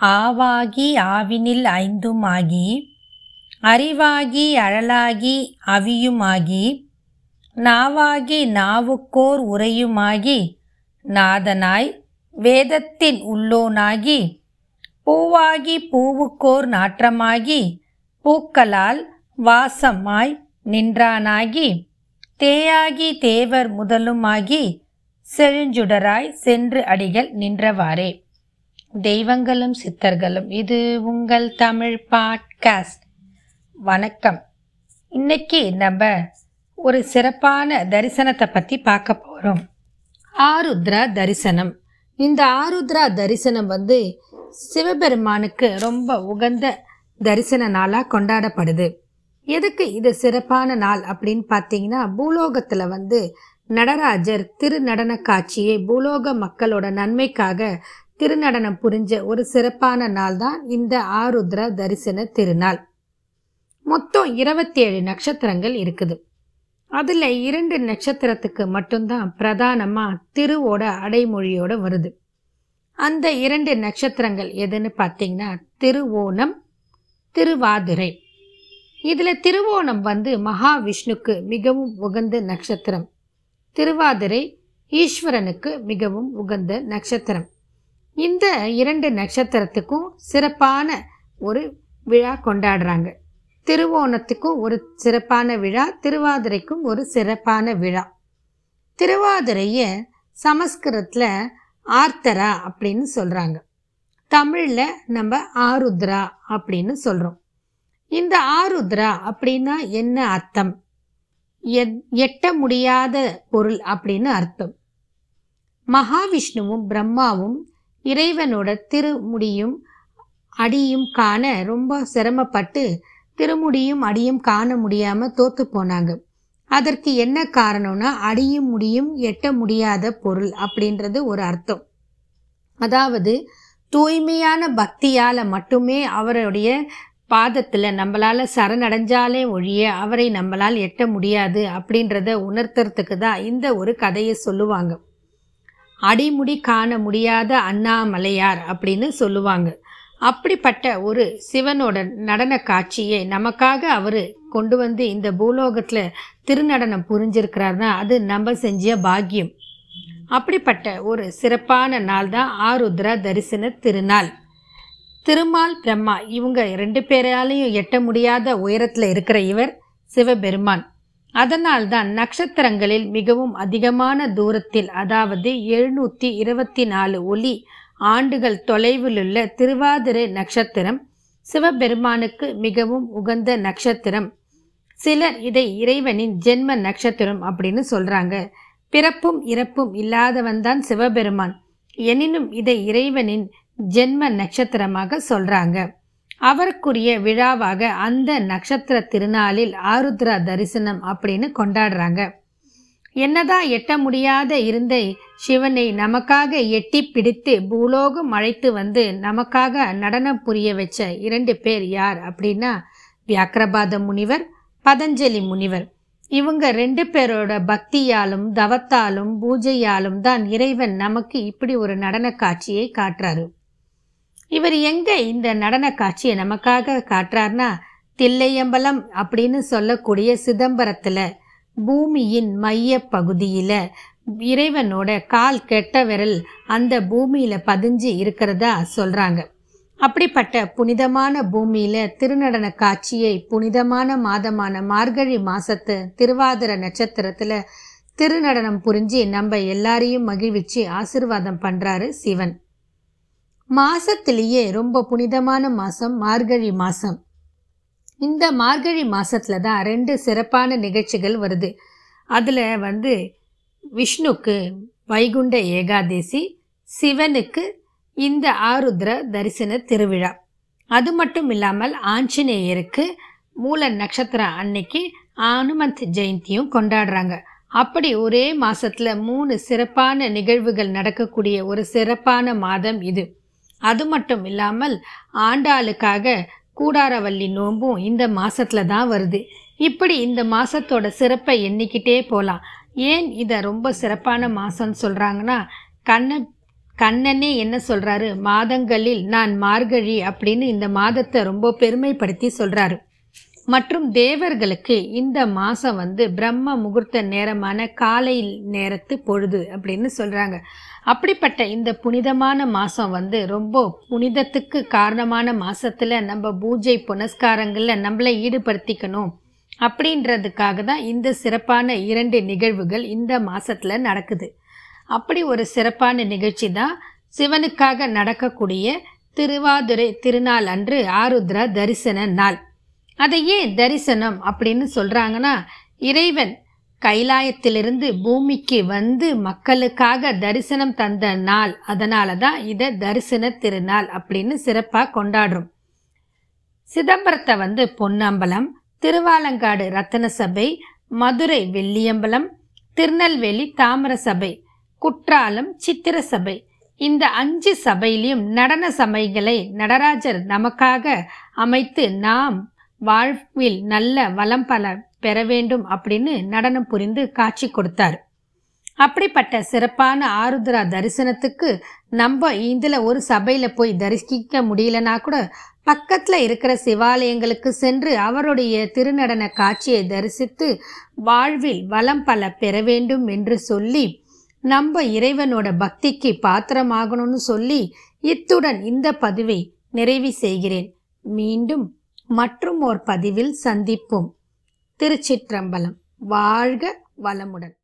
ஆவாகி ஆவினில் ஐந்துமாகி அறிவாகி அழலாகி அவியுமாகி நாவாகி நாவுக்கோர் உரையுமாகி நாதனாய் வேதத்தின் உள்ளோனாகி பூவாகி பூவுக்கோர் நாற்றமாகி பூக்களால் வாசமாய் நின்றானாகி தேயாகி தேவர் முதலுமாகி செழுஞ்சுடராய் சென்று அடிகள் நின்றவாறே. தெய்வங்களும் சித்தர்களும். இது உங்கள் தமிழ் பாட்காஸ்ட். வணக்கம். இன்னைக்கு நம்ம ஒரு சிறப்பான தரிசனத்தை பற்றி பார்க்க போகிறோம் ஆருத்ரா தரிசனம். இந்த ஆருத்ரா தரிசனம் வந்து சிவபெருமானுக்கு ரொம்ப உகந்த தரிசன நாளாக கொண்டாடப்படுது. எதுக்கு இது சிறப்பான நாள் அப்படின்னு பார்த்தீங்கன்னா பூலோகத்தில் வந்து நடராஜர் திருநடன காட்சியை பூலோக மக்களோட நன்மைக்காக திருநடனம் புரிஞ்ச ஒரு சிறப்பான நாள் தான் இந்த ஆருத்ரா தரிசன திருநாள். மொத்தம் இருபத்தி ஏழு நட்சத்திரங்கள் இருக்குது. அதில் இரண்டு நட்சத்திரத்துக்கு மட்டும்தான் பிரதானமாக திருவோட அடைமொழியோட வருது. அந்த இரண்டு நட்சத்திரங்கள் எதுன்னு பார்த்தீங்கன்னா திருவோணம் திருவாதிரை. இதில் திருவோணம் வந்து மகாவிஷ்ணுக்கு மிகவும் உகந்த நட்சத்திரம். திருவாதிரை ஈஸ்வரனுக்கு மிகவும் உகந்த நட்சத்திரம். இந்த இரண்டு நட்சத்திரத்துக்கும் சிறப்பான ஒரு விழா கொண்டாடுறாங்க. திருவோணத்துக்கும் ஒரு சிறப்பான விழா திருவாதிரைக்கும் ஒரு சிறப்பான விழா. திருவாதிரையை சமஸ்கிருதத்தில் ஆர்த்தரா அப்படின்னு சொல்கிறாங்க தமிழில் நம்ம ஆருத்ரா அப்படின்னு சொல்கிறோம் இந்த ஆருத்ரா அப்படின்னா என்ன அர்த்தம்? எட்ட முடியாத பொருள் அப்படின்னு அர்த்தம். மகாவிஷ்ணுவும் பிரம்மாவும் இறைவனோட திருமுடியும் அடியும் காண ரொம்ப சிரமப்பட்டு திருமுடியும் அடியும் காண முடியாமல் தோத்து போனாங்க. அதற்கு என்ன காரணம்னா அடியும் முடியும் எட்ட முடியாத பொருள் அப்படின்றது ஒரு அர்த்தம். அதாவது தூய்மையான பக்தியால் மட்டுமே அவருடைய பாதத்தில் நம்மளால் சரணடைஞ்சாலே ஒழிய அவரை நம்மளால் எட்ட முடியாது அப்படின்றத உணர்த்துறதுக்கு தான் இந்த ஒரு கதையை சொல்லுவாங்க. அடிமுடி காண முடியாத அண்ணாமலையார் அப்படின்னு சொல்லுவாங்க. அப்படிப்பட்ட ஒரு சிவனோட நடன காட்சியை நமக்காக அவர் கொண்டு வந்து இந்த பூலோகத்தில் திருநடனம் புரிஞ்சிருக்கிறாருன்னா அது நம்ம செஞ்ச பாக்கியம். அப்படிப்பட்ட ஒரு சிறப்பான நாள் தான் ஆருத்ரா தரிசன திருநாள். திருமால் பிரம்மா இவங்க ரெண்டு பேராலையும் எட்ட முடியாத உயரத்தில் இருக்கிற இவர் சிவபெருமான். அதனால்தான் நட்சத்திரங்களில் மிகவும் அதிகமான தூரத்தில் அதாவது எழுநூற்றி இருபத்தி நாலு ஒளி ஆண்டுகள் தொலைவிலுள்ள திருவாதிரை நட்சத்திரம் சிவபெருமானுக்கு மிகவும் உகந்த நட்சத்திரம். சிலர் இதை இறைவனின் ஜென்ம நட்சத்திரம் அப்படின்னு சொல்றாங்க. பிறப்பும் இறப்பும் இல்லாதவன் தான் சிவபெருமான். எனினும் இதை இறைவனின் ஜென்ம நட்சத்திரமாக சொல்றாங்க. அவருக்குரிய விழாவாக அந்த நட்சத்திர திருநாளில் ஆருத்ரா தரிசனம் அப்படின்னு கொண்டாடுறாங்க. என்னதான் எட்ட முடியாத இருந்த சிவனை நமக்காக எட்டி பிடித்து பூலோகம் அழைத்து வந்து நமக்காக நடனம் புரிய வச்ச இரண்டு பேர் யார் அப்படின்னா வியாக்கிரபாத முனிவர் பதஞ்சலி முனிவர். இவங்க ரெண்டு பேரோட பக்தியாலும் தவத்தாலும் பூஜையாலும் தான் இறைவன் நமக்கு இப்படி ஒரு நடன காட்சியை காட்டுறாரு. இவர் எங்க இந்த நடன காட்சியை நமக்காக காட்டுறார்னா தில்லையம்பலம் அப்படின்னு சொல்லக்கூடிய சிதம்பரத்தில் பூமியின் மைய பகுதியில் இறைவனோட கால் கெட்ட விரல் அந்த பூமியில் பதிஞ்சு இருக்கிறதா சொல்கிறாங்க அப்படிப்பட்ட புனிதமான பூமியில் திருநடன காட்சியை புனிதமான மாதமான மார்கழி மாசத்து திருவாதிர நட்சத்திரத்தில் திருநடனம் புரிஞ்சு நம்ம எல்லாரையும் மகிழ்விச்சு ஆசிர்வாதம் பண்ணுறாரு சிவன். மாசத்திலேயே ரொம்ப புனிதமான மாதம் மார்கழி மாதம் இந்த மார்கழி மாதத்தில் தான் ரெண்டு சிறப்பான நிகழ்ச்சிகள் வருது. அதில் வந்து விஷ்ணுக்கு வைகுண்ட ஏகாதேசி சிவனுக்கு இந்த ஆருத்ர தரிசன திருவிழா. அது மட்டும் இல்லாமல் ஆஞ்சநேயருக்கு மூல நட்சத்திரம் அன்னைக்கு அனுமந்த் ஜெயந்தியும் கொண்டாடுறாங்க. அப்படி ஒரே மாதத்தில் மூணு சிறப்பான நிகழ்வுகள் நடக்கக்கூடிய ஒரு சிறப்பான மாதம் இது. அது மட்டும் இல்லாமல் ஆண்டாளுக்காக கூடாரவல்லி நோம்பும் இந்த மாசத்துல தான் வருது. இப்படி இந்த மாசத்தோட சிறப்பை எண்ணிக்கிட்டே போகலாம் ஏன் இதை ரொம்ப சிறப்பான மாதம்னு சொல்கிறாங்கன்னா கண்ண கண்ணனே என்ன சொல்கிறாரு மாதங்களில் நான் மார்கழி அப்படின்னு இந்த மாதத்தை ரொம்ப பெருமைப்படுத்தி சொல்கிறாரு மற்றும் தேவர்களுக்கு இந்த மாதம் வந்து பிரம்ம முகூர்த்த நேரமான காலை நேரத்து பொழுது அப்படின்னு சொல்கிறாங்க அப்படிப்பட்ட இந்த புனிதமான மாதம் வந்து ரொம்ப புனிதத்துக்கு காரணமான மாதத்தில் நம்ம பூஜை புனஸ்காரங்களில் நம்மளை ஈடுபடுத்திக்கணும் அப்படின்றதுக்காக தான் இந்த சிறப்பான இரண்டு நிகழ்வுகள் இந்த மாதத்தில் நடக்குது. அப்படி ஒரு சிறப்பான நிகழ்ச்சி தான் சிவனுக்காக நடக்கக்கூடிய திருவாதுரை திருநாள் அன்று ஆருத்ரா தரிசன நாள். அதை ஏன் தரிசனம் அப்படின்னு சொல்கிறாங்கன்னா இறைவன் கைலாயத்திலிருந்து பூமிக்கு வந்து மக்களுக்காக தரிசனம் தந்த நாள். அதனால தான் இதை தரிசன திருநாள் அப்படின்னு சிறப்பாக கொண்டாடுறோம். சிதம்பரத்தை வந்து பொன்னம்பலம் திருவாலங்காடு ரத்தன சபை மதுரை வெள்ளியம்பலம் திருநெல்வேலி தாமர சபை குற்றாலம் சித்திர சபை. இந்த அஞ்சு சபையிலையும் நடன சபைகளை நடராஜர் நமக்காக அமைத்து நாம் வாழ்வில் நல்ல வளம் பல பெற வேண்டும் அப்படின்னு நடனம் புரிந்து காட்சி கொடுத்தார். அப்படிப்பட்ட சிறப்பான ஆருத்ரா தரிசனத்துக்கு நம்ம இதில் ஒரு சபையில் போய் தரிசிக்க முடியலனா கூட பக்கத்தில் இருக்கிற சிவாலயங்களுக்கு சென்று அவருடைய திருநடன காட்சியை தரிசித்து வாழ்வில் வளம் பல பெற வேண்டும் என்று சொல்லி நம்ம இறைவனோட பக்திக்கு பாத்திரமாகணும்னு சொல்லி இத்துடன் இந்த பதிவை நிறைவு செய்கிறேன். மீண்டும் மற்றும் ஓர் பதிவில் சந்திப்போம். திருச்சிற்றம்பலம். வாழ்க வளமுடன்.